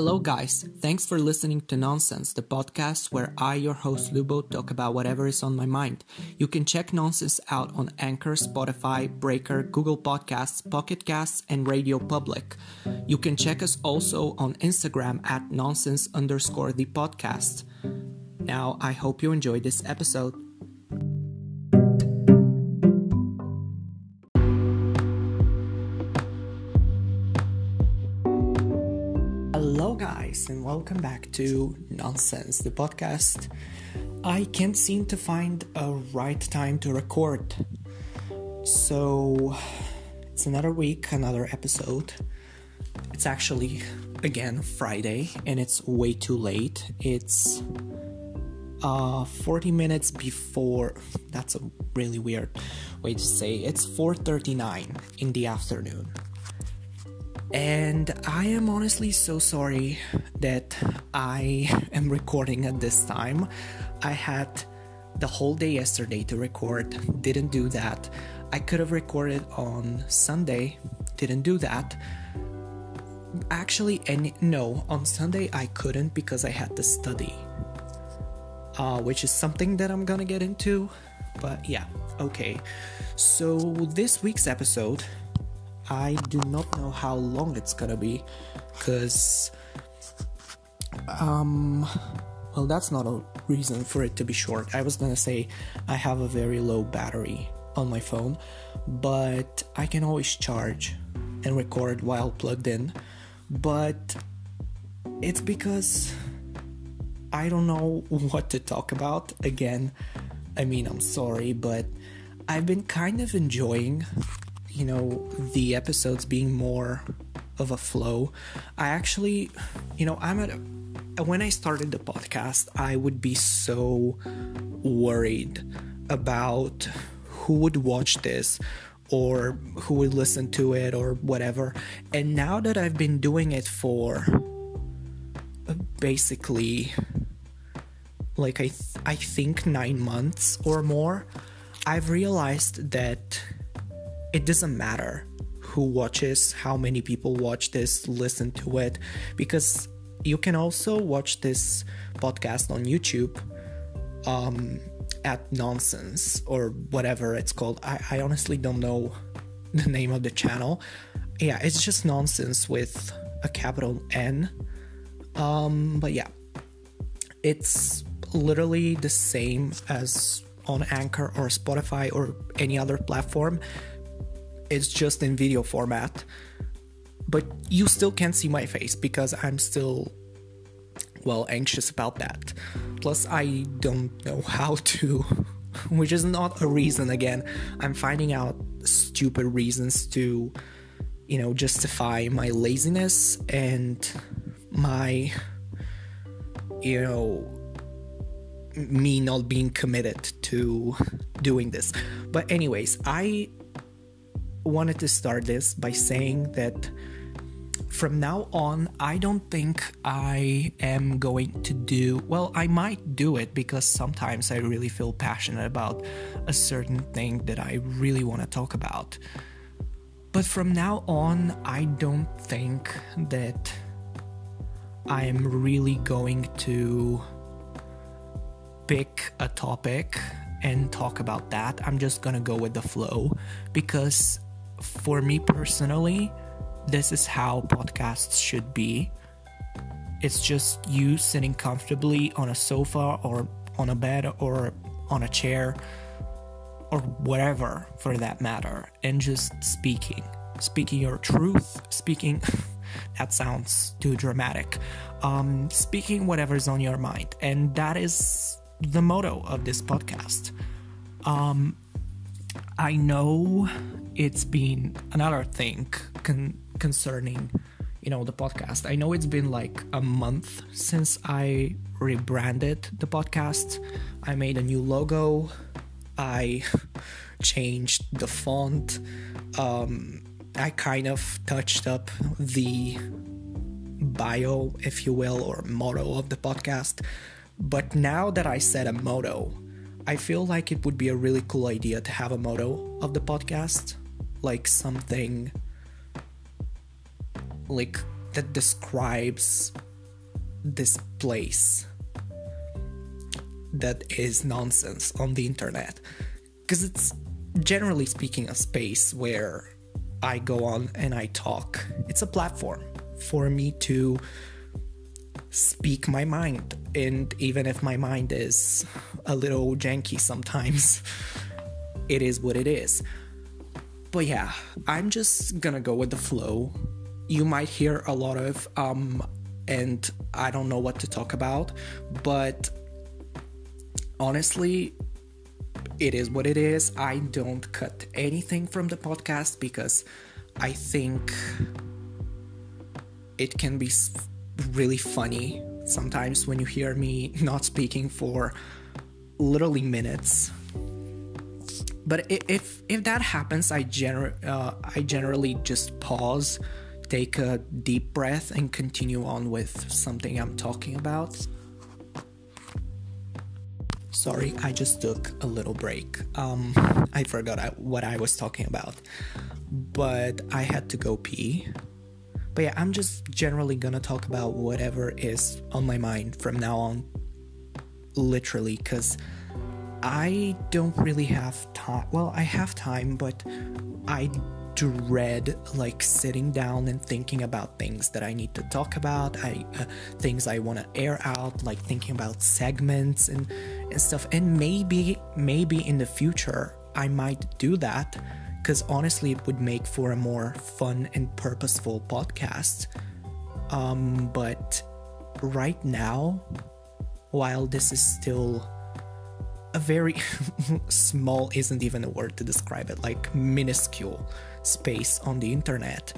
Hello, guys. Thanks for listening to Nonsense, the podcast where I, your host Lubo, talk about whatever is on my mind. You can check Nonsense out on Anchor, Spotify, Breaker, Google Podcasts, Pocket Casts, and Radio Public. You can check us also on Instagram at nonsense underscore the podcast. Now, I hope you enjoyed this episode. Welcome back to Nonsense, the podcast. I can't seem to find a right time to record. So, it's another week, another episode. It's actually, again, Friday, and it's way too late. It's uh 40 minutes before that's a really weird way to say it's 4:39 in the afternoon and I am honestly so sorry that I am recording at this time. I had the whole day yesterday to record, didn't do that. I could have recorded on Sunday, didn't do that. Actually, any no, on Sunday I couldn't because I had to study, uh, which is something that I'm gonna get into. But yeah, okay. So this week's episode I do not know how long it's gonna be, cause um, well, that's not a reason for it to be short. I was gonna say I have a very low battery on my phone, but I can always charge and record while plugged in. But it's because I don't know what to talk about. Again, I mean, I'm sorry, but I've been kind of enjoying you know, the episodes being more of a flow. I actually, you know, I'm at a, when I started the podcast, I would be so worried about who would watch this or who would listen to it or whatever. And now that I've been doing it for uh, basically like I th- I think 9 months or more, I've realized that it doesn't matter who watches, how many people watch this, listen to it, because you can also watch this podcast on YouTube um, at Nonsense or whatever it's called. I, I honestly don't know the name of the channel. Yeah, it's just Nonsense with a capital N. Um, but yeah, it's literally the same as on Anchor or Spotify or any other platform it's just in video format. But you still can't see my face because I'm still, well, anxious about that. Plus, I don't know how to, which is not a reason again. I'm finding out stupid reasons to, you know, justify my laziness and my, you know, me not being committed to doing this. But, anyways, I wanted to start this by saying that from now on, I don't think I am going to do well. I might do it because sometimes I really feel passionate about a certain thing that I really want to talk about. But from now on, I don't think that I am really going to pick a topic and talk about that. I'm just gonna go with the flow because for me personally, this is how podcasts should be. It's just you sitting comfortably on a sofa or on a bed or on a chair or whatever for that matter and just speaking. Speaking your truth, speaking that sounds too dramatic. Um, speaking whatever's on your mind. And that is the motto of this podcast. Um, I know it's been another thing con- concerning you know the podcast. I know it's been like a month since i rebranded the podcast. I made a new logo. I changed the font. Um, i kind of touched up the bio if you will or motto of the podcast. But now that i set a motto i feel like it would be a really cool idea to have a motto of the podcast like something like that describes this place that is nonsense on the internet because it's generally speaking a space where I go on and I talk. It's a platform for me to speak my mind. And even if my mind is a little janky sometimes, it is what it is. But yeah, I'm just gonna go with the flow. You might hear a lot of um and I don't know what to talk about, but honestly, it is what it is. I don't cut anything from the podcast because I think it can be really funny sometimes when you hear me not speaking for literally minutes. But if if that happens, I gener- uh, I generally just pause, take a deep breath, and continue on with something I'm talking about. Sorry, I just took a little break. Um, I forgot what I was talking about, but I had to go pee. But yeah, I'm just generally gonna talk about whatever is on my mind from now on, literally, because I don't really have time. Well, I have time, but I dread like sitting down and thinking about things that I need to talk about, I uh, things I want to air out, like thinking about segments and and stuff. And maybe maybe in the future I might do that because honestly it would make for a more fun and purposeful podcast. Um but right now while this is still a very small isn't even a word to describe it like minuscule space on the internet.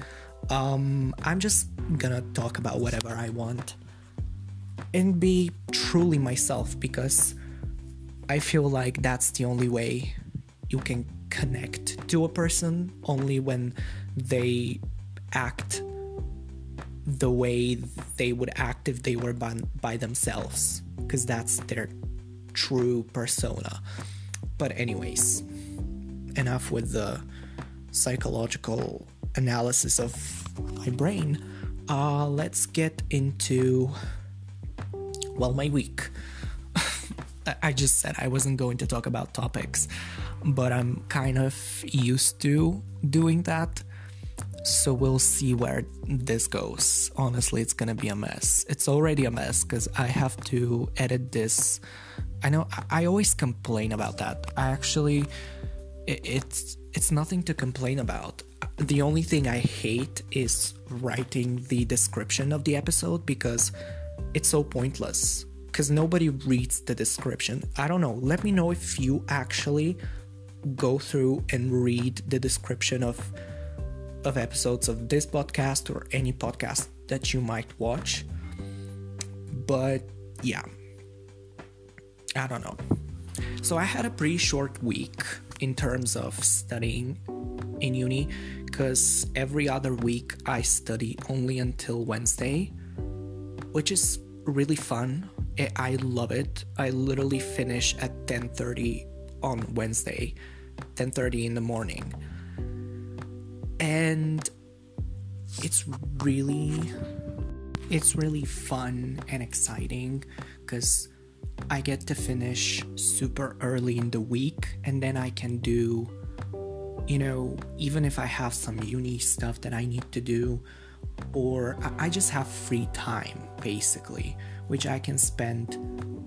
Um i'm just gonna talk about whatever i want and be truly myself because i feel like that's the only way you can connect to a person only when they act the way they would act if they were by, by themselves because that's their true persona. But, anyways, enough with the psychological analysis of my brain. Uh, let's get into, well, my week. I just said I wasn't going to talk about topics, but I'm kind of used to doing that. So we'll see where this goes. Honestly, it's gonna be a mess. It's already a mess because I have to edit this I know I always complain about that. I actually it's it's nothing to complain about. The only thing I hate is writing the description of the episode because it's so pointless because nobody reads the description. I don't know. Let me know if you actually go through and read the description of of episodes of this podcast or any podcast that you might watch. But yeah, I don't know. So I had a pretty short week in terms of studying in uni because every other week I study only until Wednesday, which is really fun. Eh, I love it. I literally finish at 10:30 on Wednesday, 10:30 in the morning. And it's really it's really fun and exciting cuz I get to finish super early in the week and then I can do, you know, even if I have some uni stuff that I need to do, or I just have free time basically, which I can spend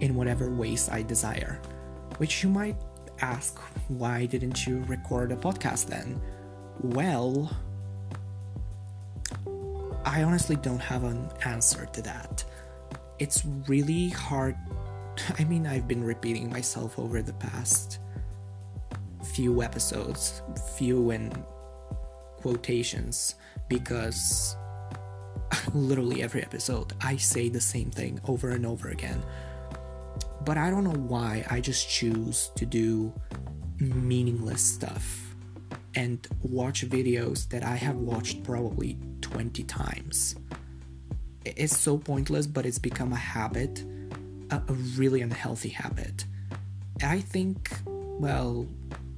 in whatever ways I desire. Which you might ask, why didn't you record a podcast then? Well, I honestly don't have an answer to that. It's really hard I mean, I've been repeating myself over the past few episodes, few in quotations, because literally every episode I say the same thing over and over again. But I don't know why I just choose to do meaningless stuff and watch videos that I have watched probably 20 times. It's so pointless, but it's become a habit a, a really unhealthy habit. I think, well,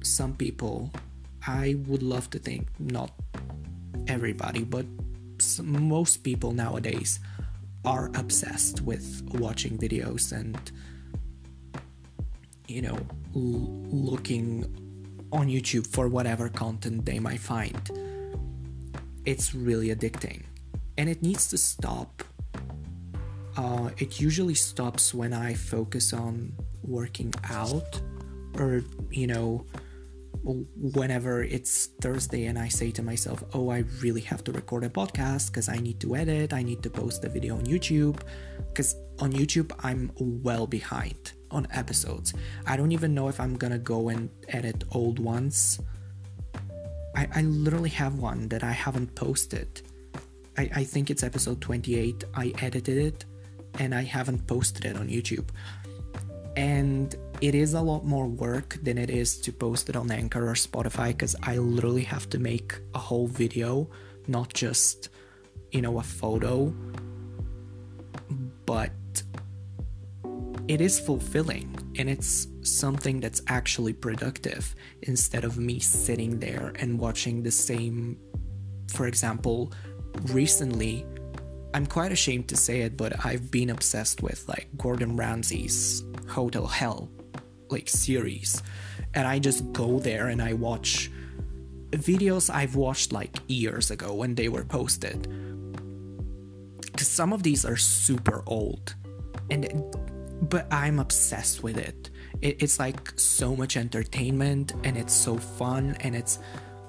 some people, I would love to think, not everybody, but most people nowadays are obsessed with watching videos and you know l- looking on YouTube for whatever content they might find. It's really addicting and it needs to stop. Uh, it usually stops when I focus on working out or, you know, whenever it's Thursday and I say to myself, oh, I really have to record a podcast because I need to edit, I need to post the video on YouTube. Because on YouTube, I'm well behind on episodes. I don't even know if I'm gonna go and edit old ones. I, I literally have one that I haven't posted. I, I think it's episode 28. I edited it and I haven't posted it on YouTube. And it is a lot more work than it is to post it on Anchor or Spotify because I literally have to make a whole video, not just, you know, a photo. But it is fulfilling and it's something that's actually productive instead of me sitting there and watching the same for example recently i'm quite ashamed to say it but i've been obsessed with like gordon ramsay's hotel hell like series and i just go there and i watch videos i've watched like years ago when they were posted because some of these are super old and but I'm obsessed with it. it. It's like so much entertainment and it's so fun and it's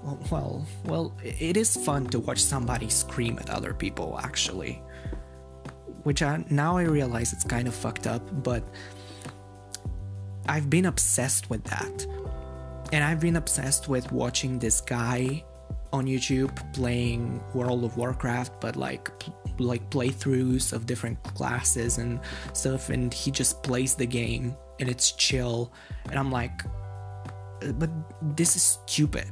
well, well, it is fun to watch somebody scream at other people actually. Which I now I realize it's kind of fucked up, but I've been obsessed with that. And I've been obsessed with watching this guy on YouTube playing World of Warcraft, but like like playthroughs of different classes and stuff, and he just plays the game and it's chill, and I'm like, uh, but this is stupid.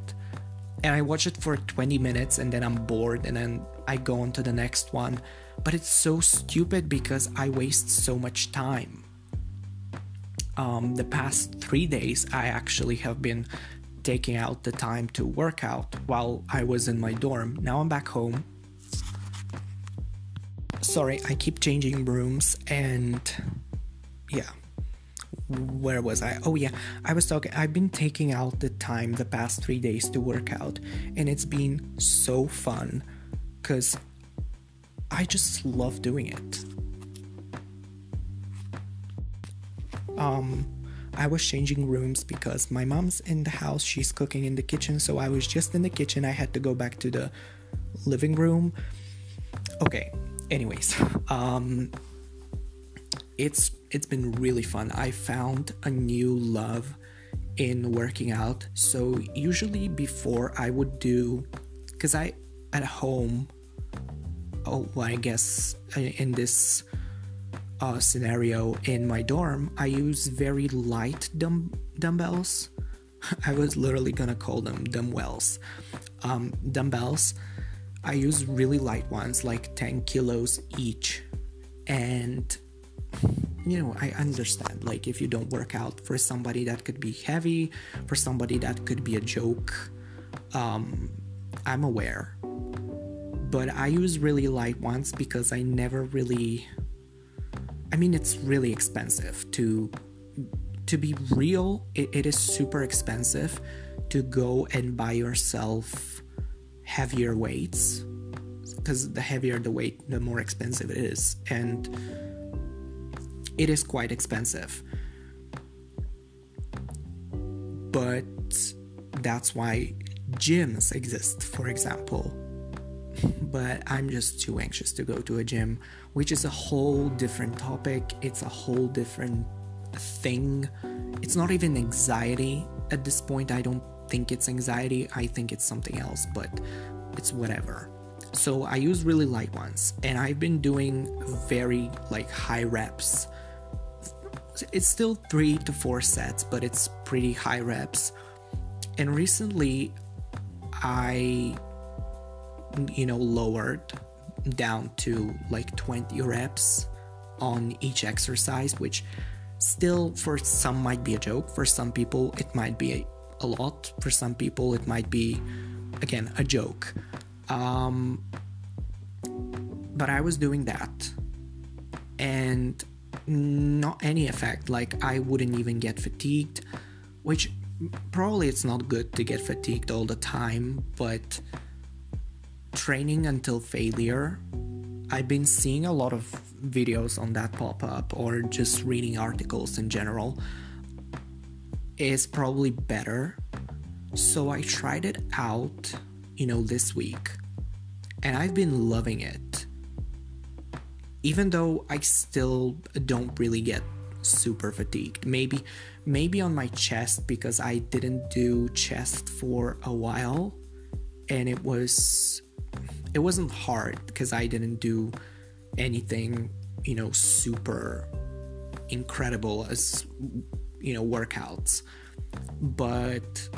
And I watch it for 20 minutes and then I'm bored and then I go on to the next one. But it's so stupid because I waste so much time. Um, the past three days, I actually have been taking out the time to work out while I was in my dorm. Now I'm back home. Sorry, I keep changing rooms and yeah. Where was I? Oh, yeah, I was talking. I've been taking out the time the past three days to work out, and it's been so fun because I just love doing it. Um, I was changing rooms because my mom's in the house, she's cooking in the kitchen, so I was just in the kitchen. I had to go back to the living room. Okay, anyways, um it's it's been really fun. I found a new love in working out. So usually before I would do cuz I at home oh well, I guess in this uh, scenario in my dorm, I use very light dumb- dumbbells. I was literally gonna call them dumbbells. Um, dumbbells. I use really light ones, like 10 kilos each. And, you know, I understand, like, if you don't work out, for somebody that could be heavy, for somebody that could be a joke. Um, I'm aware. But I use really light ones because I never really I mean, it's really expensive to to be real. It, it is super expensive to go and buy yourself heavier weights because the heavier the weight, the more expensive it is, and it is quite expensive. But that's why gyms exist, for example but I'm just too anxious to go to a gym, which is a whole different topic. It's a whole different thing. It's not even anxiety at this point. I don't think it's anxiety. I think it's something else, but it's whatever. So I use really light ones, and I've been doing very like high reps. It's still three to four sets, but it's pretty high reps. And recently, I you know, lowered down to like 20 reps on each exercise, which still for some might be a joke. For some people, it might be a, a lot. For some people, it might be, again, a joke. Um, but I was doing that and not any effect. Like I wouldn't even get fatigued, which probably it's not good to get fatigued all the time, but training until failure. I've been seeing a lot of videos on that pop up or just reading articles in general is probably better. So I tried it out, you know, this week and I've been loving it. Even though I still don't really get super fatigued. Maybe maybe on my chest because I didn't do chest for a while and it was it wasn't hard because I didn't do anything, you know, super incredible as you know, workouts. But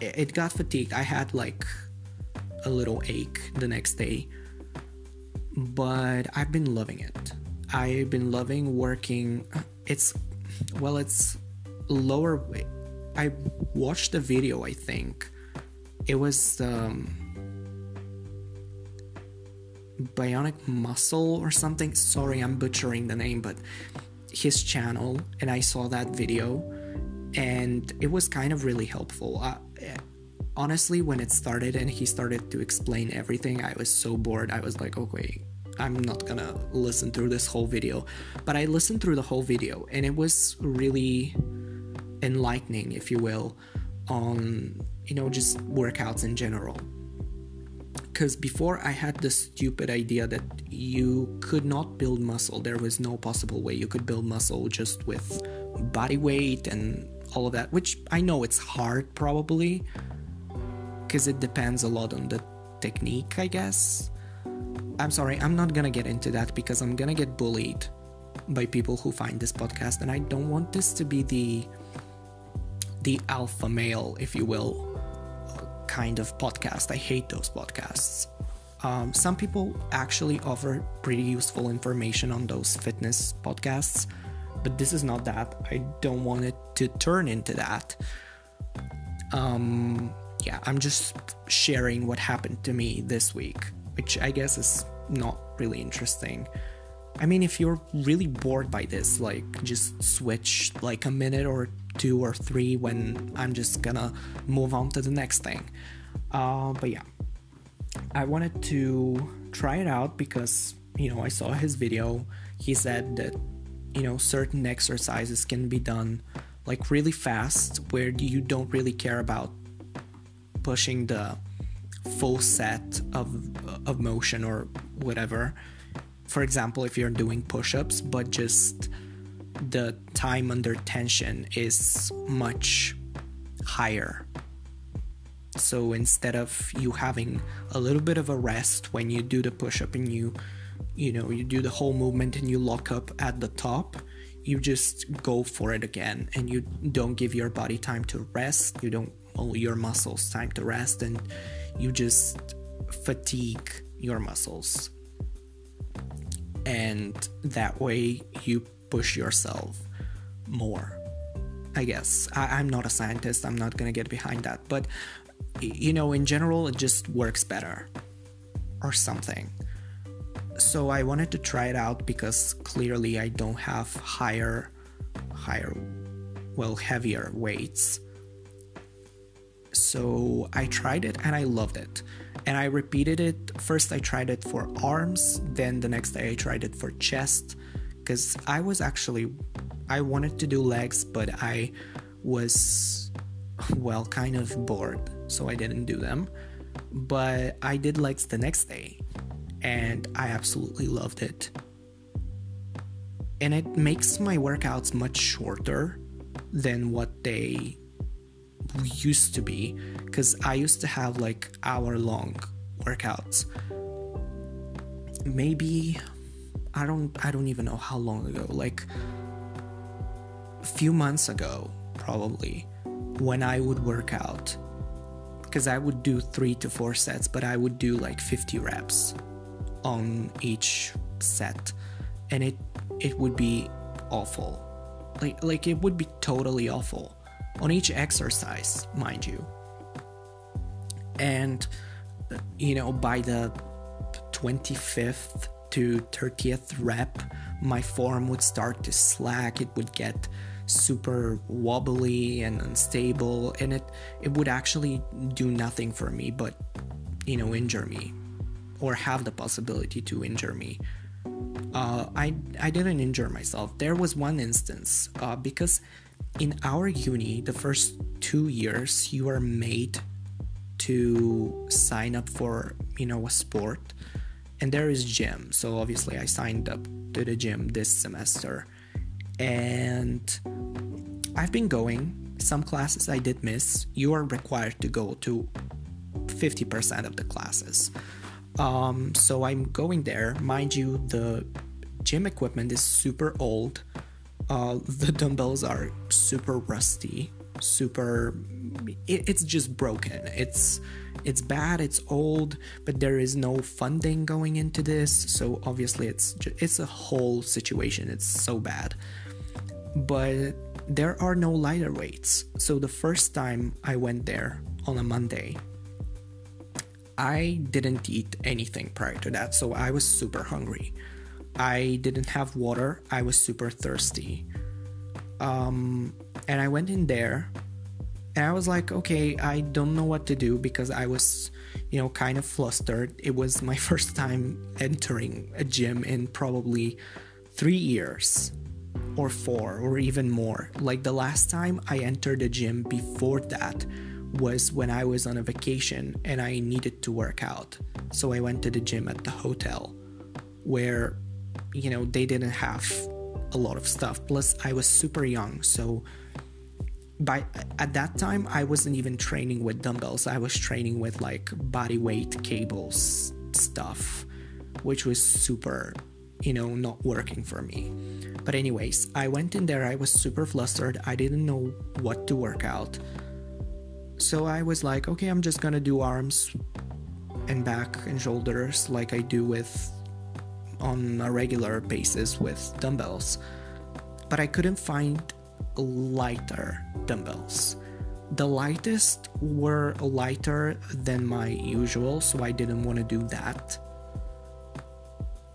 it got fatigued. I had like a little ache the next day. But I've been loving it. I've been loving working. It's, well, it's lower. I watched the video, I think. It was um, Bionic Muscle or something. Sorry, I'm butchering the name, but his channel, and I saw that video, and it was kind of really helpful. Uh, honestly, when it started and he started to explain everything, I was so bored. I was like, okay, I'm not gonna listen through this whole video. But I listened through the whole video and it was really enlightening, if you will, on, you know, just workouts in general. Because before I had the stupid idea that you could not build muscle, there was no possible way you could build muscle just with body weight and all of that, which I know it's hard probably, because it depends a lot on the technique, I guess. I'm sorry, I'm not gonna get into that because I'm gonna get bullied by people who find this podcast, and I don't want this to be the the alpha male, if you will, kind of podcast. I hate those podcasts. Um, some people actually offer pretty useful information on those fitness podcasts, but this is not that. I don't want it to turn into that. Um, yeah, I'm just sharing what happened to me this week, which I guess is not really interesting. I mean, if you're really bored by this, like, just switch like a minute or two or three when I'm just gonna move on to the next thing. Uh, but yeah, I wanted to try it out because, you know, I saw his video. He said that, you know, certain exercises can be done like really fast where you don't really care about pushing the full set of of motion or whatever. For example, if you're doing push-ups, but just the time under tension is much higher. So instead of you having a little bit of a rest when you do the push-up and you you know, you do the whole movement and you lock up at the top, you just go for it again and you don't give your body time to rest, you don't your muscles time to rest and you just fatigue your muscles. And that way you push yourself more. I guess. I, am not a scientist, I'm not gonna get behind that. But, you know, in general, it just works better or something. So I wanted to try it out because clearly I don't have higher, higher, well, heavier weights so I tried it and I loved it. And I repeated it. First, I tried it for arms, then the next day, I tried it for chest because I was actually, I wanted to do legs, but I was, well, kind of bored, so I didn't do them. But I did legs the next day and I absolutely loved it. And it makes my workouts much shorter than what they used to be because I used to have like hour long workouts. Maybe I don't I don't even know how long ago, like a few months ago probably when I would work out because I would do 3 to 4 sets, but I would do like 50 reps on each set and it it would be awful. Like like it would be totally awful on each exercise, mind you. And, you know, by the 25th to 30th rep, my form would start to slack. It would get super wobbly and unstable and it it would actually do nothing for me but you know injure me or have the possibility to injure me uh, I I didn't injure myself. There was one instance uh, because in our uni, the first two years, you are made to sign up for you know a sport, and there is gym. So obviously, I signed up to the gym this semester, and I've been going. Some classes I did miss. You are required to go to 50% of the classes. Um, so I'm going there. Mind you, the gym equipment is super old. Uh, the dumbbells are super rusty, super. It, it's just broken. It's it's bad. It's old, but there is no funding going into this. So obviously, it's it's a whole situation. It's so bad, but there are no lighter weights. So the first time I went there on a Monday, I didn't eat anything prior to that, so I was super hungry. I didn't have water, I was super thirsty. Um, and I went in there and I was like, okay, I don't know what to do because I was, you know, kind of flustered. It was my first time entering a gym in probably three years or four or even more. Like the last time I entered a gym before that was when I was on a vacation and I needed to work out. So I went to the gym at the hotel where, you know, they didn't have a lot of stuff. Plus, I was super young. So by at that time, I wasn't even training with dumbbells. I was training with like body weight cables stuff, which was super, you know, not working for me. But, anyways, I went in there. I was super flustered. I didn't know what to work out. So I was like, okay, I'm just gonna do arms and back and shoulders like I do with on a regular basis with dumbbells. But I couldn't find lighter dumbbells. The lightest were lighter than my usual, so I didn't want to do that.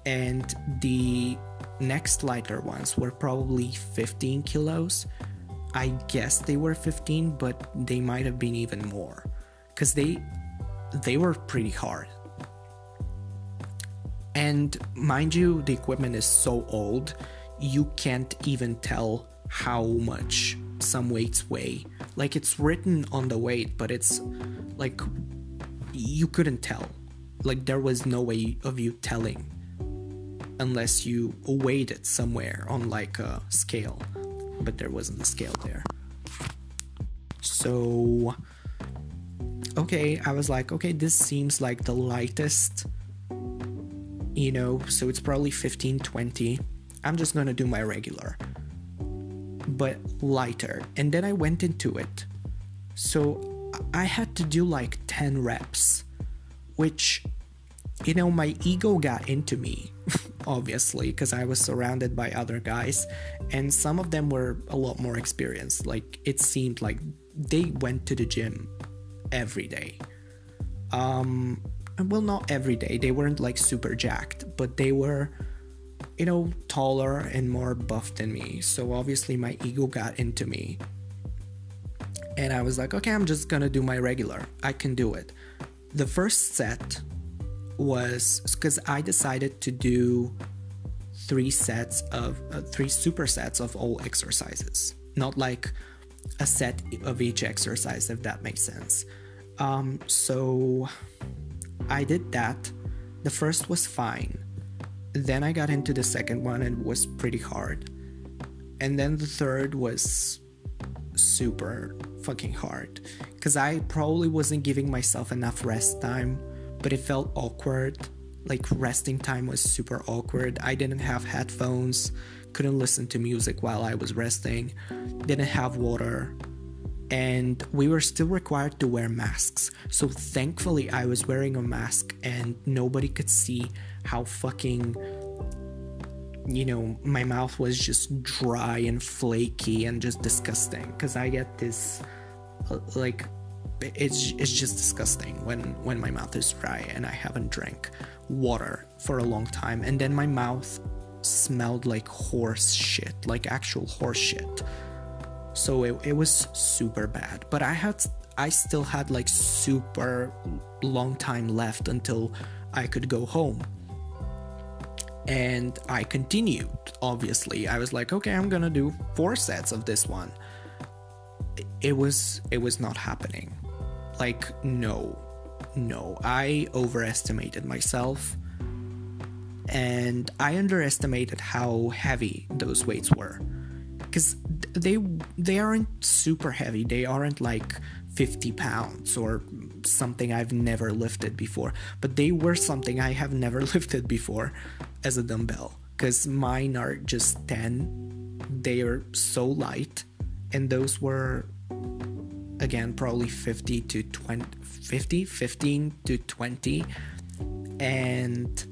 And the next lighter ones were probably 15 kilos, I guess they were 15, but they might have been even more because they they were pretty hard. And mind you, the equipment is so old, you can't even tell how much some weights weigh. Like it's written on the weight, but it's like you couldn't tell. Like there was no way of you telling unless you weighed it somewhere on like a scale but there wasn't a scale there. So, okay, I was like, okay, this seems like the lightest, you know, so it's probably 15, 20. I'm just gonna do my regular, but lighter. And then I went into it. So I had to do like 10 reps, which, you know, my ego got into me obviously, because I was surrounded by other guys, and some of them were a lot more experienced. Like, it seemed like they went to the gym every day. Um, well, not every day, they weren't like super jacked, but they were, you know, taller and more buff than me. So, obviously, my ego got into me. And I was like, okay, I'm just gonna do my regular. I can do it. The first set was because I decided to do three sets of uh, three supersets of all exercises, not like a set of each exercise, if that makes sense. Um, so I did that. The first was fine. Then I got into the second one and it was pretty hard. And then the third was super fucking hard because I probably wasn't giving myself enough rest time but it felt awkward. Like resting time was super awkward. I didn't have headphones, couldn't listen to music while I was resting, didn't have water, and we were still required to wear masks. So thankfully, I was wearing a mask and nobody could see how fucking you know, my mouth was just dry and flaky and just disgusting because I get this uh, like it's it's just disgusting when when my mouth is dry and I haven't drank water for a long time and then my mouth smelled like horse shit, like actual horse shit. So it, it was super bad. But I had I still had like super long time left until I could go home. And I continued, obviously. I was like, okay, I'm gonna do four sets of this one. It was it was not happening. Like, no. No. I overestimated myself and I underestimated how heavy those weights were because they they aren't super heavy. They aren't like 50 pounds or something I've never lifted before, but they were something I have never lifted before as a dumbbell because mine are just 10. They are so light, and those were again probably 50 to 20 50 15 to 20 and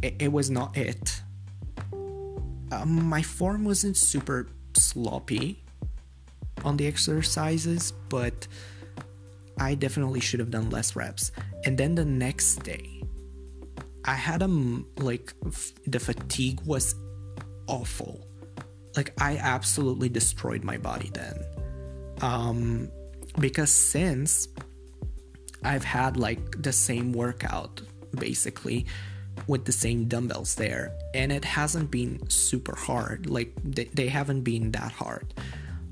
it, it was not it. Um, my form wasn't super sloppy on the exercises, but I definitely should have done less reps. And then the next day, I had a like f- the fatigue was awful. Like I absolutely destroyed my body then. Um because since I've had like the same workout basically with the same dumbbells there and it hasn't been super hard. Like they, they haven't been that hard.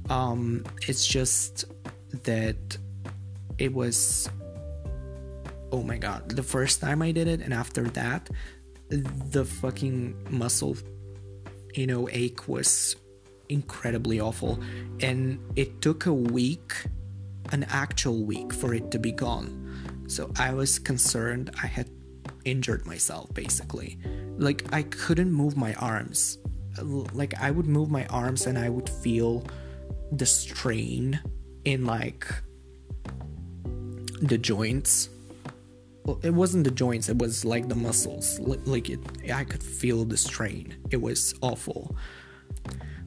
Um it's just that it was oh my god the first time i did it and after that the fucking muscle you know ache was incredibly awful. And it took a week an actual week for it to be gone. So i was concerned. I had injured myself basically. Like I couldn't move my arms. Like I would move my arms and I would feel the strain in like the joints. Well, it wasn't the joints, it was like the muscles. Like it I could feel the strain. It was awful.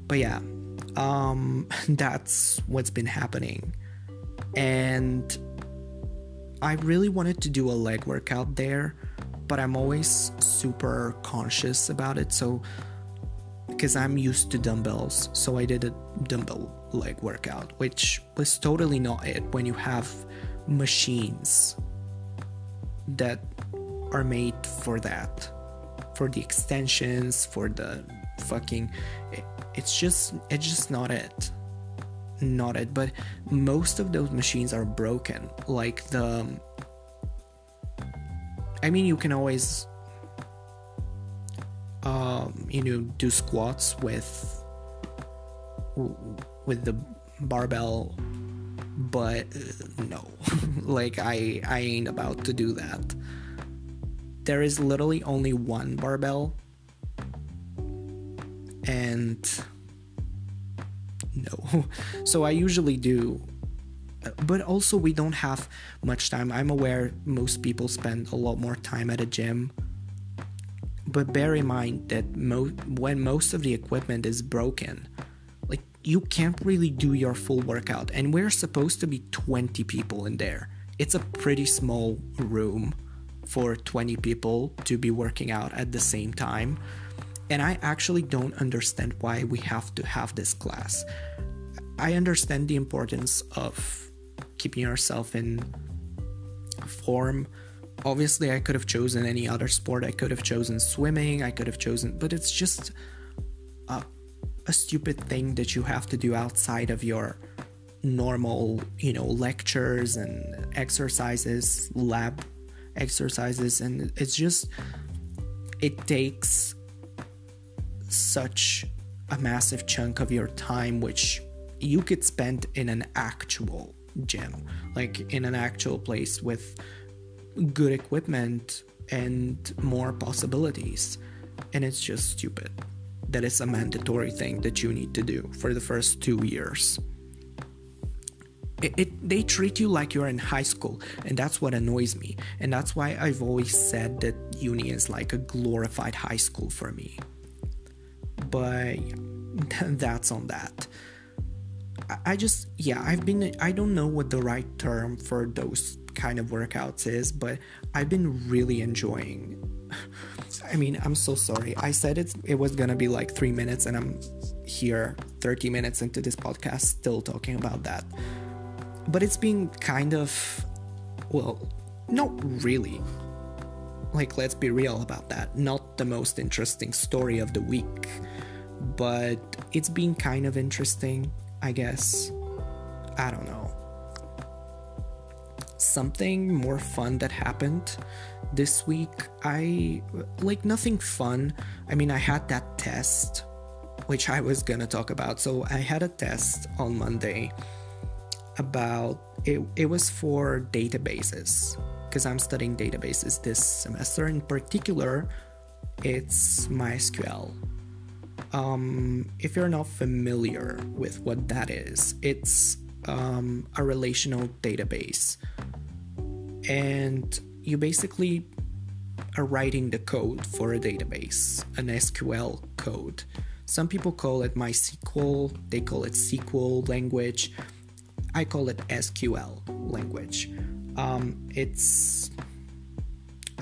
But yeah, um that's what's been happening. And I really wanted to do a leg workout there but I'm always super conscious about it. So, because I'm used to dumbbells, so I did a dumbbell leg workout, which was totally not it when you have machines that are made for that, for the extensions, for the fucking. It, it's just, it's just not it. Not it, but most of those machines are broken. Like the I mean, you can always, um, you know, do squats with with the barbell, but uh, no, like I I ain't about to do that. There is literally only one barbell, and no. So I usually do but also we don't have much time. I'm aware most people spend a lot more time at a gym. But bear in mind that mo- when most of the equipment is broken, like you can't really do your full workout and we're supposed to be 20 people in there. It's a pretty small room for 20 people to be working out at the same time. And I actually don't understand why we have to have this class. I understand the importance of keeping yourself in form. Obviously, I could have chosen any other sport. I could have chosen swimming. I could have chosen, but it's just a, a stupid thing that you have to do outside of your normal, you know, lectures and exercises, lab exercises. And it's just, it takes such a massive chunk of your time, which you could spend in an actual gym, like in an actual place with good equipment and more possibilities. And it's just stupid that it's a mandatory thing that you need to do for the first two years. It, it, they treat you like you're in high school, and that's what annoys me. And that's why I've always said that uni is like a glorified high school for me. But that's on that. I just yeah, I've been I don't know what the right term for those kind of workouts is, but I've been really enjoying. I mean, I'm so sorry. I said it it was gonna be like three minutes, and I'm here 30 minutes into this podcast still talking about that. But it's been kind of well, not really. Like, let's be real about that. Not the most interesting story of the week, but it's been kind of interesting, I guess. I don't know something more fun that happened this week. I like nothing fun. I mean, I had that test, which I was gonna talk about. So I had a test on Monday about it, it was for databases because I'm studying databases this semester. In particular, it's MySQL. Um, if you're not familiar with what that is, it's um, a relational database and you basically are writing the code for a database, an SQL code. Some people call it MySQL, they call it SQL language. I call it SQL language. Um, it's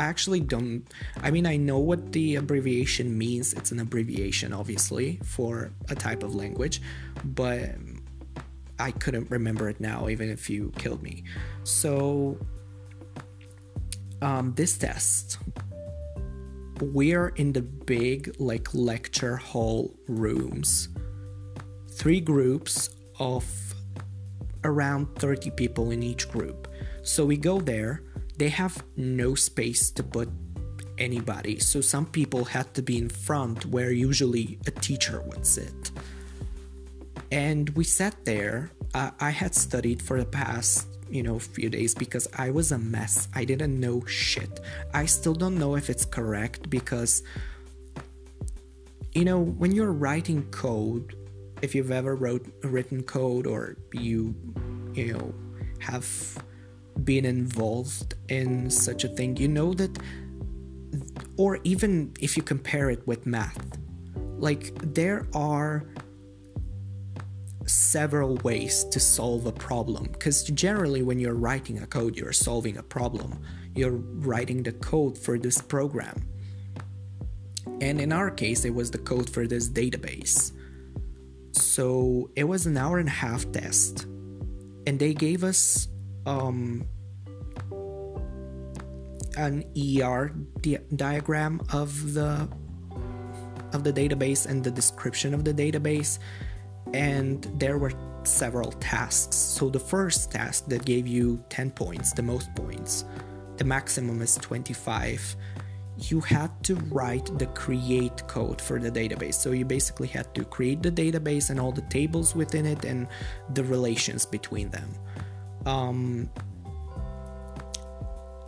actually don't. I mean, I know what the abbreviation means. It's an abbreviation, obviously, for a type of language, but I couldn't remember it now, even if you killed me. So um, this test, we're in the big like lecture hall rooms. Three groups of around 30 people in each group. So we go there, they have no space to put anybody. So some people had to be in front where usually a teacher would sit. And we sat there. Uh, I had studied for the past you know few days because I was a mess. I didn't know shit. I still don't know if it's correct because you know when you're writing code, if you've ever wrote written code or you you know have been involved in such a thing, you know that or even if you compare it with math, like there are several ways to solve a problem. Because generally when you're writing a code you're solving a problem. You're writing the code for this program. And in our case it was the code for this database. So it was an hour and a half test. And they gave us um, an ER di- diagram of the of the database and the description of the database and there were several tasks. So the first task that gave you 10 points, the most points, the maximum is 25. You had to write the create code for the database. So you basically had to create the database and all the tables within it and the relations between them. Um,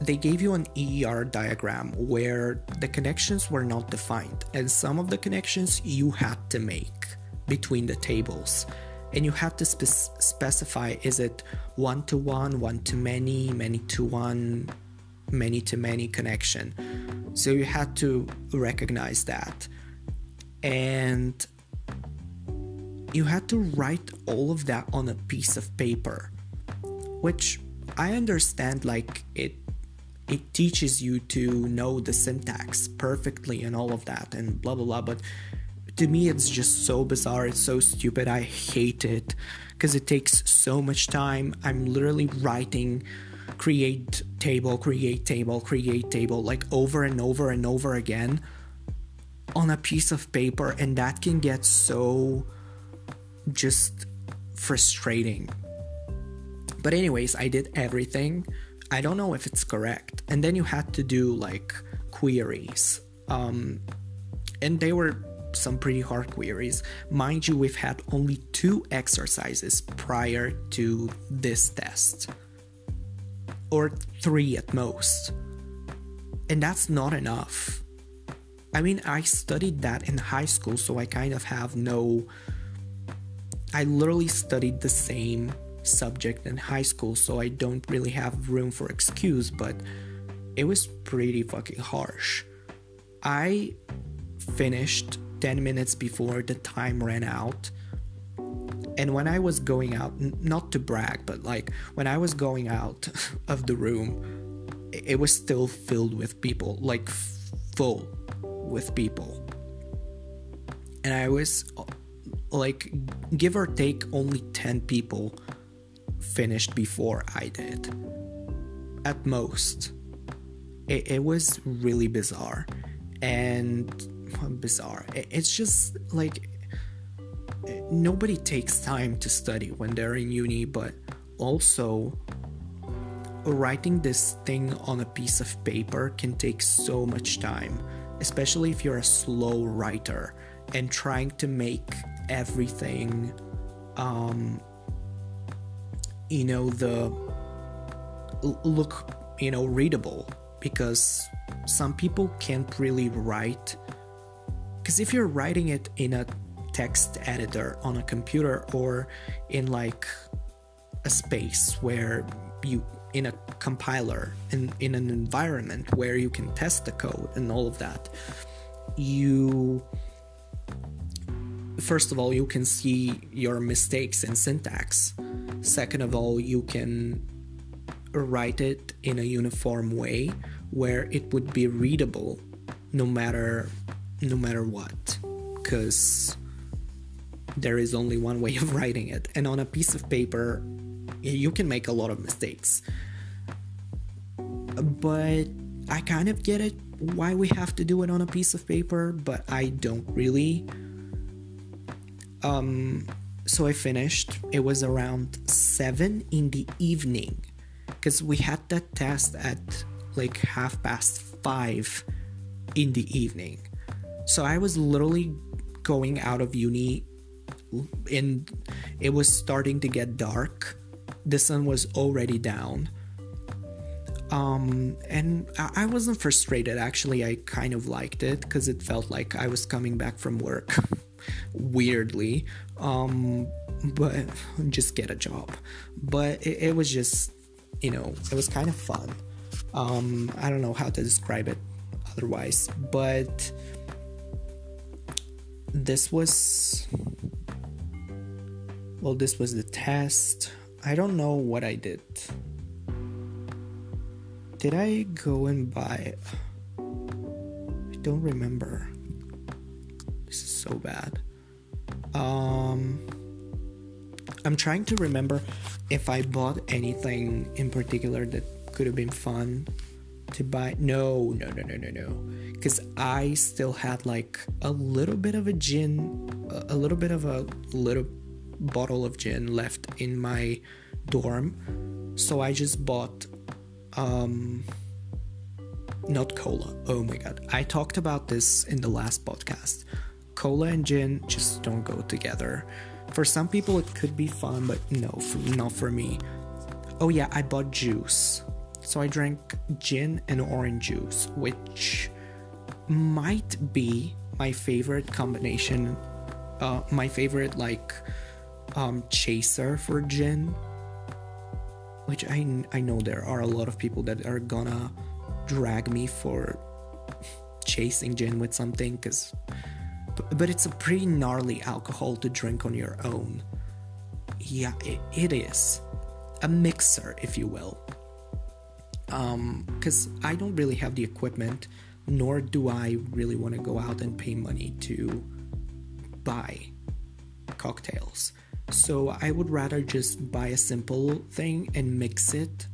they gave you an ER diagram where the connections were not defined, and some of the connections you had to make between the tables and you have to spe- specify is it one to one, one to many, many to one, many to many connection. So you had to recognize that. And you had to write all of that on a piece of paper, which I understand like it it teaches you to know the syntax perfectly and all of that and blah blah blah. But to me it's just so bizarre. It's so stupid. I hate it because it takes so much time. I'm literally writing create table create table create table like over and over and over again on a piece of paper. And that can get so just frustrating but anyways i did everything i don't know if it's correct and then you had to do like queries um and they were some pretty hard queries. Mind you, we've had only two exercises prior to this test, or three at most. And that's not enough. I mean, I studied that in high school, so I kind of have no. I literally studied the same subject in high school, so I don't really have room for excuse, but it was pretty fucking harsh. I finished 10 minutes before the time ran out. And when I was going out, n- not to brag, but like when I was going out of the room, it was still filled with people, like full with people. And I was uh, like, give or take, only 10 people finished before I did. At most. It, it was really bizarre. And bizarre. It- It's just like nobody takes time to study when they're in uni, but also writing this thing on a piece of paper can take so much time, especially if you're a slow writer and trying to make everything, um, you know, the look, you know, readable because some people can't really write because if you're writing it in a text editor on a computer or in like a space where you in a compiler in in an environment where you can test the code and all of that you first of all you can see your mistakes in syntax. Second of all you can write it in a uniform way where it would be readable no matter no matter what because there is only one way of writing it. And on a piece of paper you can make a lot of mistakes. But i kind of get it why we have to do it on a piece of paper but i don't really um so i finished. It was around 7 in the evening. Because we had that test at like half past 5 in the evening. So i was literally going out of uni and it was starting to get dark. The sun was already down. Um and I wasn't frustrated. Actually i kind of liked it because it felt like i was coming back from work weirdly um but just get a job. But it, it was just you know it was kind of fun. Um i don't know how to describe it otherwise but this was well this was the test. I don't know what i did. Did i go and buy i don't remember so bad. Um i'm trying to remember if i bought anything in particular that could have been fun to buy. No no no no no no. Because i still had like a little bit of a gin a- little bit of a little bottle of gin left in my dorm. So i just bought um not cola oh my god. I talked about this in the last podcast cola and gin just don't go together. For some people it could be fun but no for, not for me. Oh yeah i bought juice. So i drank gin and orange juice which might be my favorite combination uh, my favorite like um, chaser for gin which I, I know there are a lot of people that are gonna drag me for chasing gin with something because but, it's a pretty gnarly alcohol to drink on your own. Yeah it, it is. A mixer if you will. Um because i don't really have the equipment nor do i really want to go out and pay money to buy cocktails. So i would rather just buy a simple thing and mix it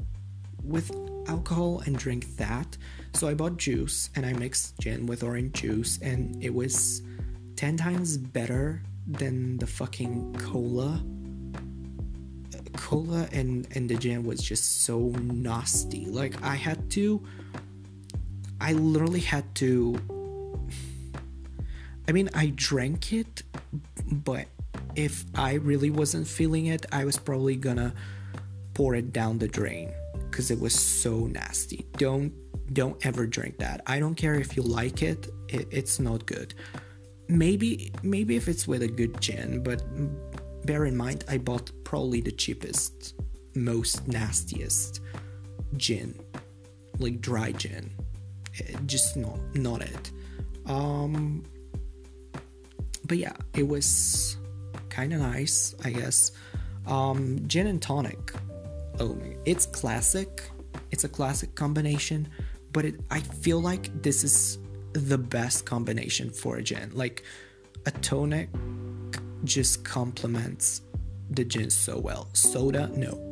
with alcohol and drink that. So i bought juice and i mixed gin with orange juice and it was 10 times better than the fucking cola. Cola and and the jam was just so nasty. Like i had to i literally had to i mean i drank it but if i really wasn't feeling it i was probably gonna pour it down the drain because it was so nasty. Don't don't ever drink that. I don't care if you like it, it it's not good maybe maybe if it's with a good gin but bear in mind i bought probably the cheapest most nastiest gin like dry gin Eh, just not not it um but yeah it was kind of nice, I guess. Um, gin and tonic. Oh, it's classic. It's a classic combination, but it, I feel like this is the best combination for a gin. Like a tonic just complements the gin so well. Soda, no.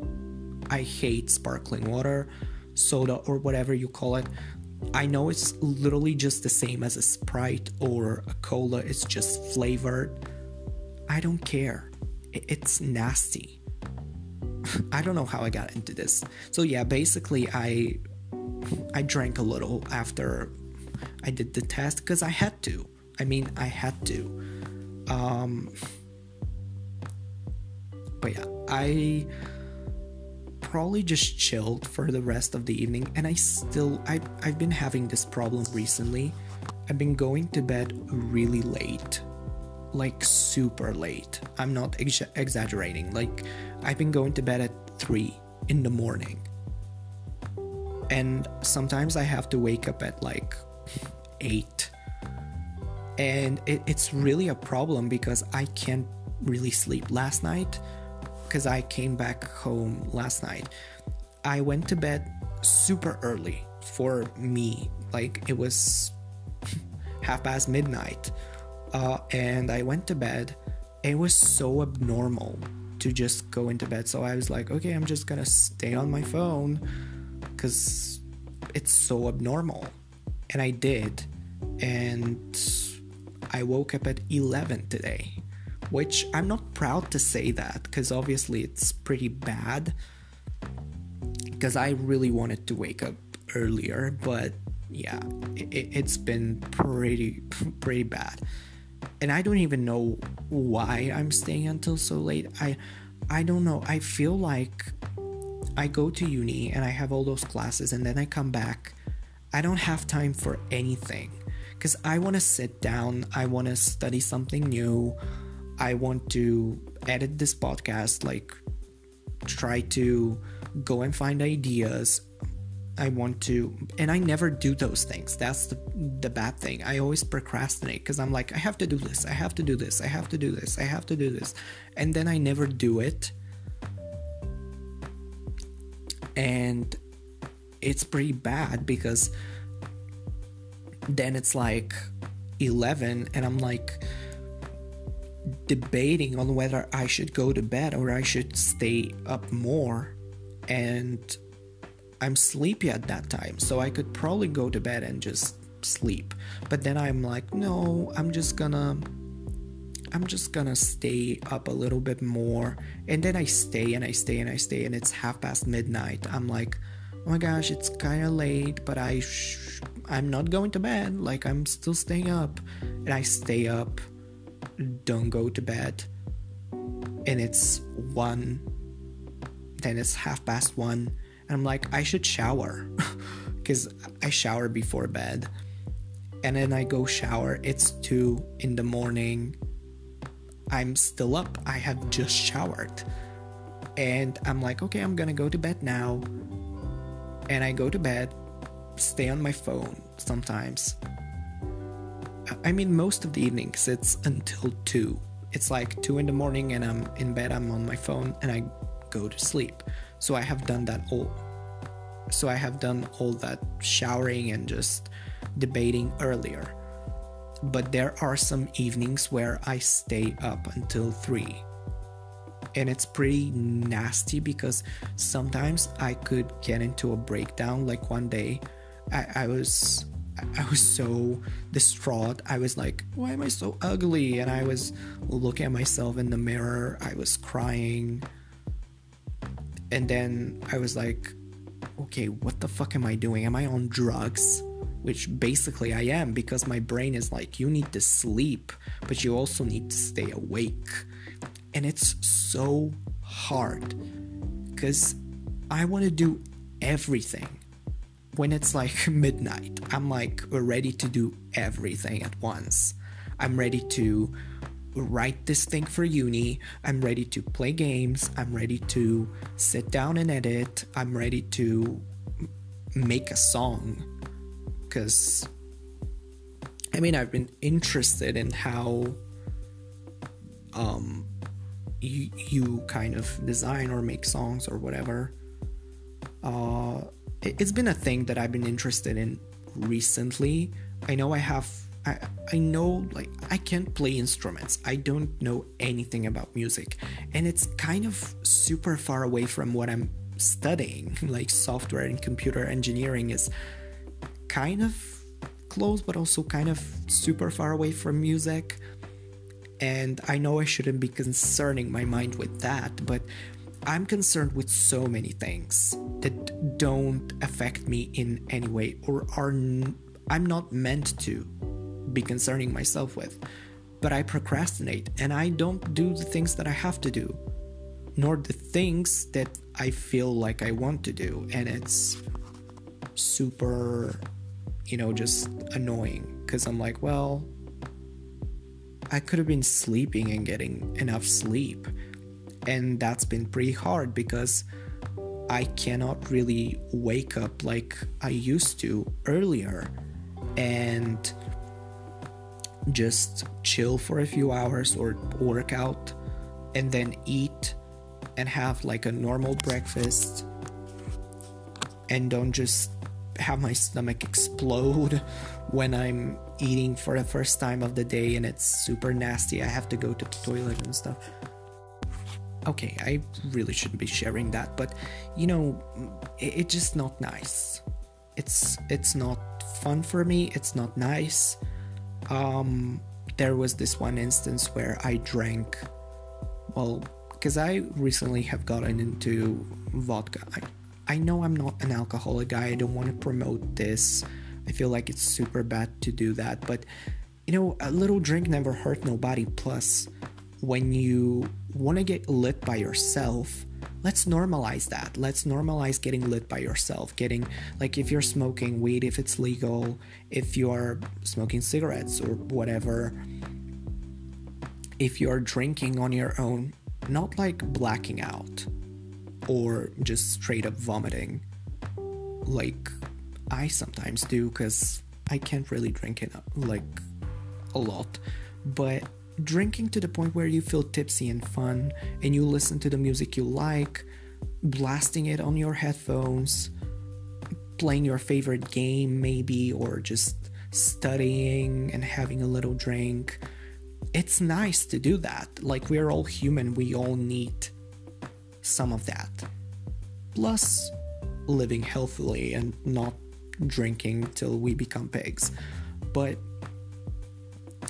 I hate sparkling water, soda, or whatever you call it. I know it's literally just the same as a Sprite or a cola, it's just flavored. I don't care. It's nasty. I don't know how I got into this. So yeah, basically I I drank a little after I did the test cuz I had to. I mean, I had to. Um But yeah, I probably just chilled for the rest of the evening and I still I I've been having this problem recently. I've been going to bed really late. Like super late. I'm not ex- exaggerating. Like I've been going to bed at 3 in the morning. And sometimes I have to wake up at like 8. And it, it's really a problem because I can't really sleep last night because I came back home last night. I went to bed super early for me. Like it was half past midnight. Uh, and I went to bed. It was so abnormal to just go into bed. So I was like, okay, I'm just gonna stay on my phone because it's so abnormal. And I did. And I woke up at 11 today which I'm not proud to say that because obviously it's pretty bad. Because I really wanted to wake up earlier, but yeah, it, has been pretty pretty bad, and I don't even know why I'm staying until so late. I I don't know. I feel like I go to uni and I have all those classes, and then I come back. I don't have time for anything because I want to sit down. I want to study something new. I want to edit this podcast, like try to go and find ideas. I want to, and I never do those things. That's the the bad thing. I always procrastinate because I'm like, I have to do this, I have to do this, I have to do this, I have to do this, and then I never do it. And it's pretty bad because then it's like 11 and I'm like debating on whether I should go to bed or I should stay up more. And I'm sleepy at that time, so I could probably go to bed and just sleep. But then I'm like, no, I'm just gonna. I'm just gonna stay up a little bit more. And then I stay and I stay and I stay, and it's half past midnight. I'm like, oh my gosh, it's kind of late, but I, sh- I'm not going to bed. Like I'm still staying up, and I stay up don't go to bed. And it's one then it's half past one and i'm like i should shower. Because i shower before bed. And then i go shower. It's two in the morning. I'm still up. I have just showered. And i'm like okay i'm gonna go to bed now and i go to bed stay on my phone sometimes I mean, most of the evenings it's until 2. It's like 2 in the morning and I'm in bed, I'm on my phone, and I go to sleep. So I have done that all. So I have done all that showering and just debating earlier. But there are some evenings where I stay up until 3. And it's pretty nasty because sometimes I could get into a breakdown. Like one day, I, I was I was so distraught. I was like, why am I so ugly? And I was looking at myself in the mirror. I was crying. And then I was like, okay, what the fuck am I doing? Am I on drugs? Which basically I am because my brain is like, you need to sleep, but you also need to stay awake. And it's so hard because I want to do everything when it's like midnight, I'm like ready to do everything at once. I'm ready to write this thing for uni. I'm ready to play games. I'm ready to sit down and edit. I'm ready to make a song. Because, I mean, I've been interested in how um, you, you kind of design or make songs or whatever. Uh, it, it's been a thing that I've been interested in recently. I know I have I, I know like I can't play instruments. I don't know anything about music. And it's kind of super far away from what I'm studying. Like software and computer engineering is kind of close but also kind of super far away from music. And I know I shouldn't be concerning my mind with that, but I'm concerned with so many things that don't affect me in any way or are n- I'm not meant to be concerning myself with. But I procrastinate and I don't do the things that I have to do, nor the things that I feel like I want to do. And it's super, you know, just annoying because I'm like, well, I could have been sleeping and getting enough sleep. And that's been pretty hard because I cannot really wake up like I used to earlier. And just chill for a few hours or work out and then eat and have like a normal breakfast and don't just have my stomach explode when I'm eating for the first time of the day and it's super nasty. I have to go to the toilet and stuff. Okay, I really shouldn't be sharing that, but you know, it, it's just not nice. It's it's not fun for me. It's not nice um, there was this one instance where I drank, well, because I recently have gotten into vodka. I, I know I'm not an alcoholic guy, I don't want to promote this. I feel like it's super bad to do that, but you know, a little drink never hurt nobody. Plus, when you want to get lit by yourself, let's normalize that. Let's normalize getting lit by yourself. Getting, like, if you're smoking weed, if it's legal, if you're smoking cigarettes or whatever, if you're drinking on your own, not like blacking out or just straight up vomiting, like I sometimes do, because I can't really drink it like a lot, but drinking to the point where you feel tipsy and fun and you listen to the music you like, blasting it on your headphones, playing your favorite game, maybe, or just studying and having a little drink. It's nice to do that. Like, we're all human, we all need some of that. Plus, living healthily and not drinking till we become pigs. But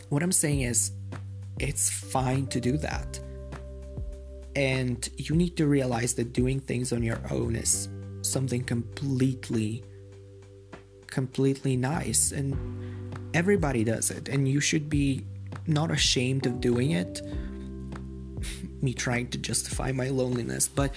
what I'm saying is, it's fine to do that. And you need to realize that doing things on your own is something completely, completely nice. And everybody does it. And you should be not ashamed of doing it. Me trying to justify my loneliness. But,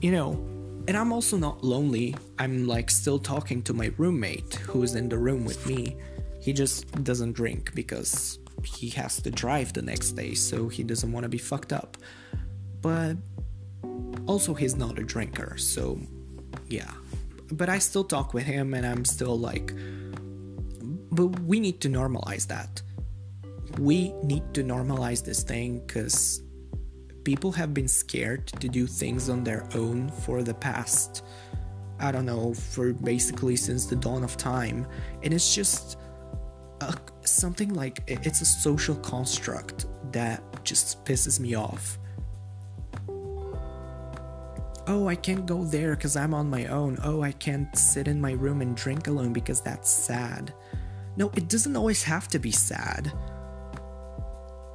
you know, and I'm also not lonely. I'm like still talking to my roommate who's in the room with me. He just doesn't drink because he has to drive the next day, so he doesn't want to be fucked up. But also, he's not a drinker, so yeah. But I still talk with him, and I'm still like, but we need to normalize that. We need to normalize this thing because people have been scared to do things on their own for the past, I don't know, for basically since the dawn of time. And it's just a, something like it's a social construct that just pisses me off. Oh, I can't go there because I'm on my own. Oh, I can't sit in my room and drink alone because that's sad. No, it doesn't always have to be sad.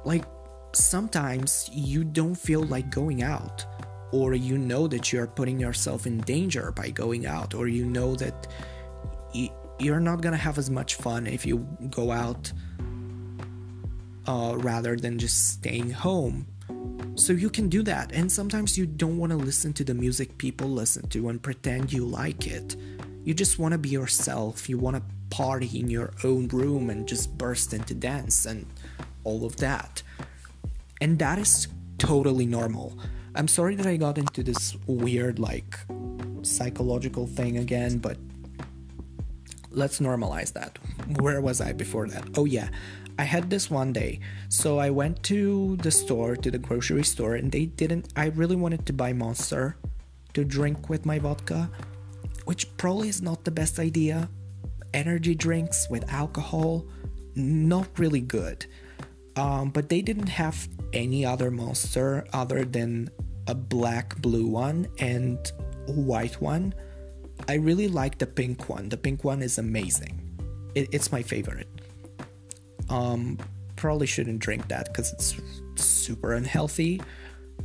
Like, sometimes you don't feel like going out, or you know that you are putting yourself in danger by going out, or you know that you're not gonna have as much fun if you go out uh, rather than just staying home. So you can do that, and sometimes you don't want to listen to the music people listen to and pretend you like it. You just want to be yourself. You want to party in your own room and just burst into dance and all of that. And that is totally normal. I'm sorry that I got into this weird, like, psychological thing again, but let's normalize that. Where was I before that? Oh, yeah. I had this one day. So I went to the store, to the grocery store, and they didn't. I really wanted to buy Monster to drink with my vodka, which probably is not the best idea. Energy drinks with alcohol, not really good. Um, but they didn't have any other monster other than a black blue one and a white one. I really like the pink one. The pink one is amazing. It, it's my favorite. Um, probably shouldn't drink that because it's super unhealthy.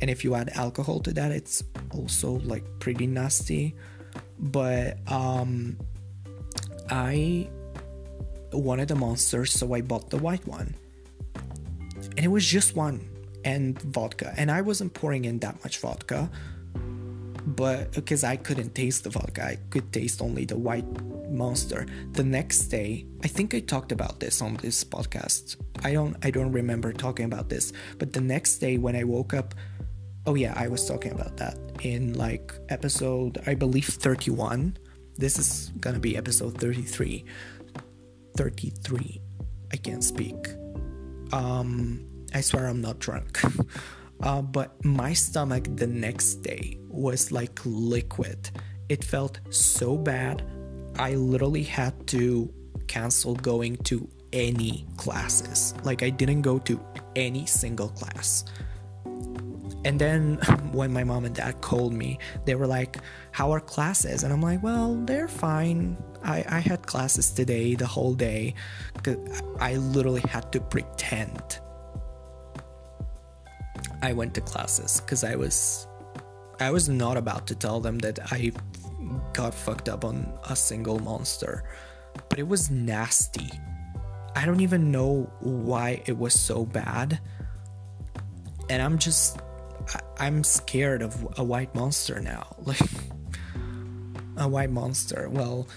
And if you add alcohol to that, it's also like pretty nasty. But um, I wanted a monster, so I bought the white one and it was just one and vodka. And i wasn't pouring in that much vodka but because i couldn't taste the vodka. I could taste only the white monster. The next day i think i talked about this on this podcast. I don't i don't remember talking about this but the next day when i woke up oh yeah i was talking about that in like episode i believe 31 this is gonna be episode 33 33 i can't speak um, I swear I'm not drunk. uh, but my stomach the next day was like liquid. It felt so bad. I literally had to cancel going to any classes. Like, I didn't go to any single class. And then when my mom and dad called me, they were like, How are classes? And I'm like, Well, they're fine. I, I had classes today, the whole day. Because I literally had to pretend I went to classes because I was I was not about to tell them that I got fucked up on a single monster. But it was nasty. I don't even know why it was so bad. And I'm just I'm scared of a white monster now. Like a white monster. Well,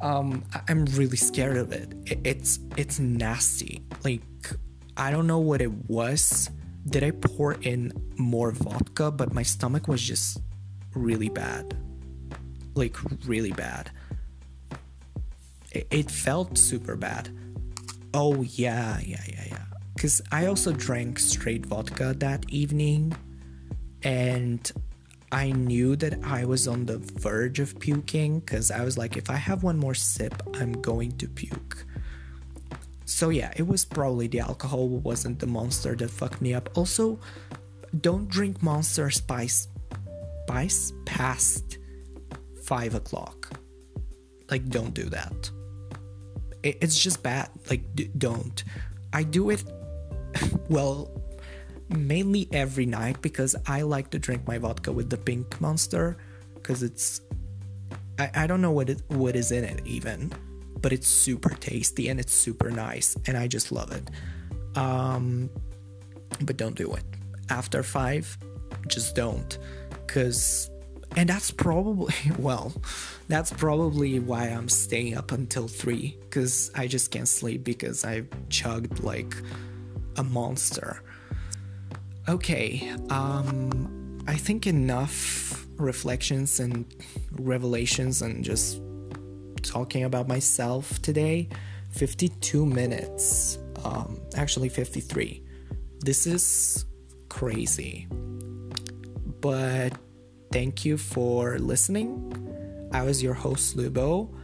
um, I'm really scared of it. It's it's nasty. Like I don't know what it was. Did I pour in more vodka? But my stomach was just really bad. Like really bad. It, it felt super bad. Oh yeah, yeah, yeah, yeah. Cause I also drank straight vodka that evening, and I knew that I was on the verge of puking because I was like, if I have one more sip, I'm going to puke. So yeah, it was probably the alcohol wasn't the monster that fucked me up. Also, don't drink monster spice spice past five o'clock. Like, don't do that. it's just bad. Like, d- don't. I do it. well, mainly every night because I like to drink my vodka with the pink monster because it's I, I don't know what it what is in it even, but it's super tasty and it's super nice and I just love it. Um, but don't do it after five. Just don't, cause and that's probably well, that's probably why I'm staying up until three because I just can't sleep because I've chugged like a monster. Okay, um, I think enough reflections and revelations and just talking about myself today. 52 minutes, um, actually 53. This is crazy. But thank you for listening. I was your host, Lubo.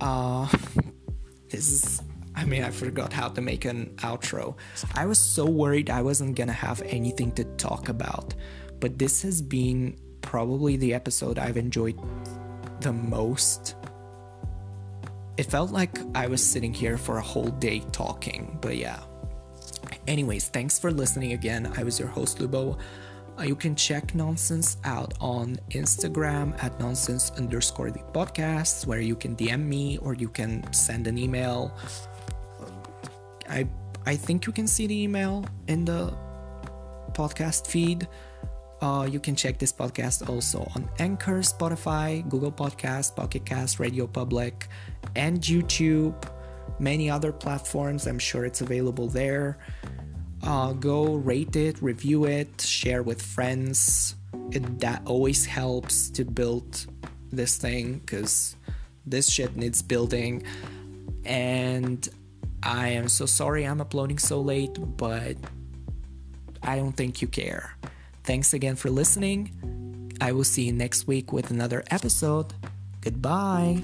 Uh, this is I mean, I forgot how to make an outro. I was so worried I wasn't gonna have anything to talk about, but this has been probably the episode I've enjoyed the most. It felt like I was sitting here for a whole day talking, but yeah. Anyways, thanks for listening again. I was your host, Lubo. Uh, you can check Nonsense out on Instagram at nonsense underscore the podcast, where you can DM me or you can send an email I I think you can see the email in the podcast feed. Uh, you can check this podcast also on Anchor, Spotify, Google Podcast, Pocket Cast, Radio Public, and YouTube. Many other platforms. I'm sure it's available there. Uh, go rate it, review it, share with friends. It, that always helps to build this thing because this shit needs building. And I am so sorry I'm uploading so late, but I don't think you care. Thanks again for listening. I will see you next week with another episode. Goodbye.